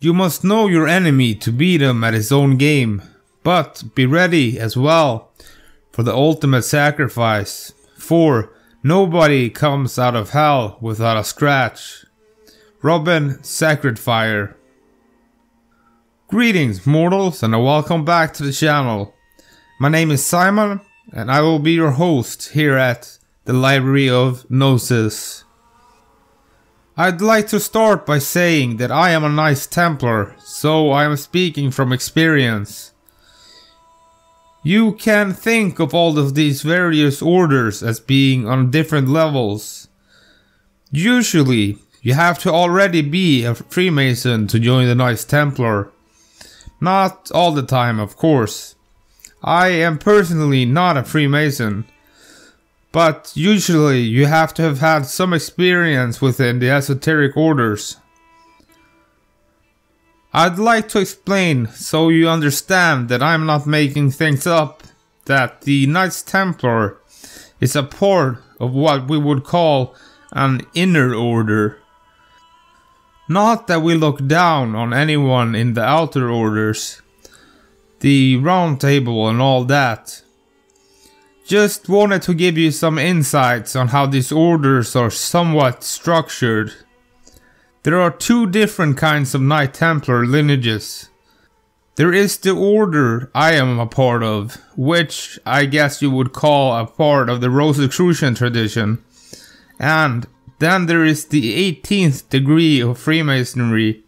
You must know your enemy to beat him at his own game, but be ready as well for the ultimate sacrifice. For nobody comes out of hell without a scratch. Robin Sacred Fire. Greetings, mortals, and welcome back to the channel. My name is Simon, and I will be your host here at the Library of Gnosis. I'd like to start by saying that I am a Knights Templar, so I am speaking from experience. You can think of all of these various orders as being on different levels. Usually, you have to already be a Freemason to join the Knights Templar. Not all the time, of course. I am personally not a Freemason, but usually you have to have had some experience within the esoteric orders. I'd like to explain so you understand that I'm not making things up, that the Knights Templar is a part of what we would call an inner order. Not that we look down on anyone in the outer orders, the round table and all that. Just wanted to give you some insights on how these orders are somewhat structured. There are two different kinds of Knight Templar lineages. There is the order I am a part of, which I guess you would call a part of the Rosicrucian tradition. And then there is the 18th degree of Freemasonry,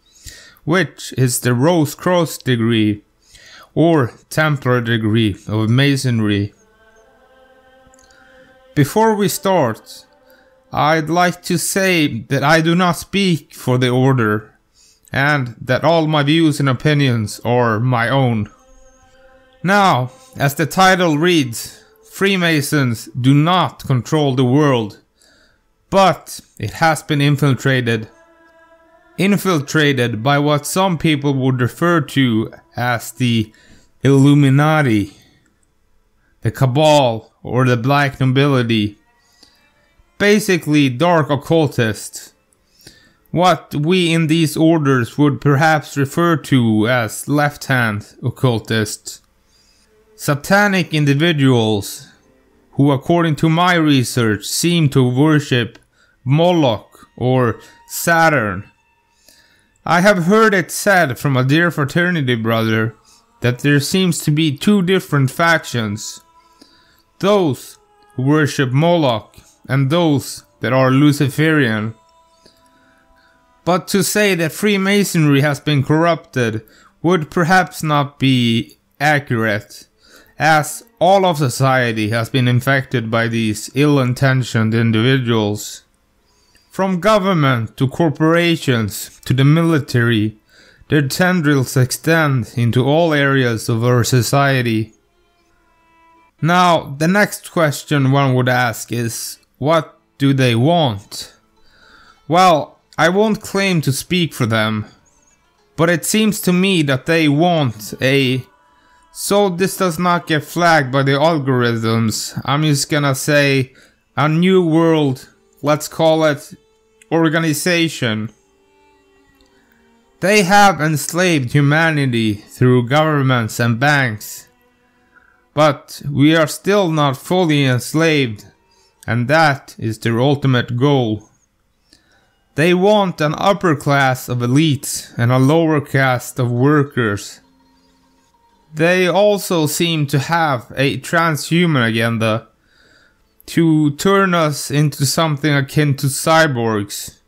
which is the Rose Cross degree, or Templar degree of Masonry. Before we start, I'd like to say that I do not speak for the Order, and that all my views and opinions are my own. Now, as the title reads, Freemasons do not control the world, but it has been infiltrated. Infiltrated by what some people would refer to as the Illuminati the Cabal, or the Black Nobility. Basically, dark occultists. What we in these orders would perhaps refer to as left hand occultists. Satanic individuals who, according to my research, seem to worship Moloch or Saturn. I have heard it said from a dear fraternity brother that there seems to be two different factions those who worship Moloch and those that are Luciferian. But to say that Freemasonry has been corrupted would perhaps not be accurate, as all of society has been infected by these ill intentioned individuals. From government to corporations to the military, their tendrils extend into all areas of our society. Now, the next question one would ask is what do they want? Well, I won't claim to speak for them, but it seems to me that they want a. So this does not get flagged by the algorithms, I'm just gonna say a new world, let's call it organization. They have enslaved humanity through governments and banks. But we are still not fully enslaved, and that is their ultimate goal. They want an upper class of elites and a lower caste of workers. They also seem to have a transhuman agenda to turn us into something akin to cyborgs.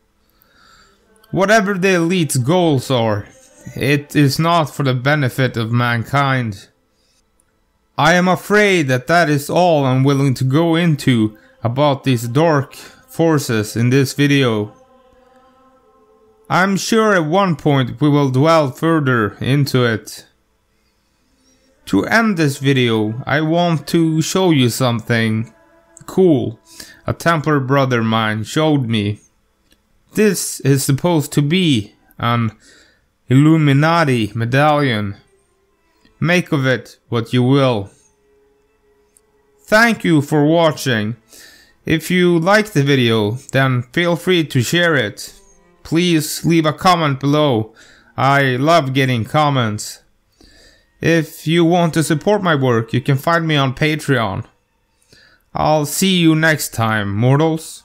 Whatever the elite's goals are, it is not for the benefit of mankind. I am afraid that that is all I'm willing to go into about these dark forces in this video. I'm sure at one point we will dwell further into it. To end this video, I want to show you something cool a Templar brother mine showed me. This is supposed to be an Illuminati medallion. Make of it what you will. Thank you for watching. If you liked the video, then feel free to share it. Please leave a comment below. I love getting comments. If you want to support my work, you can find me on Patreon. I'll see you next time, mortals.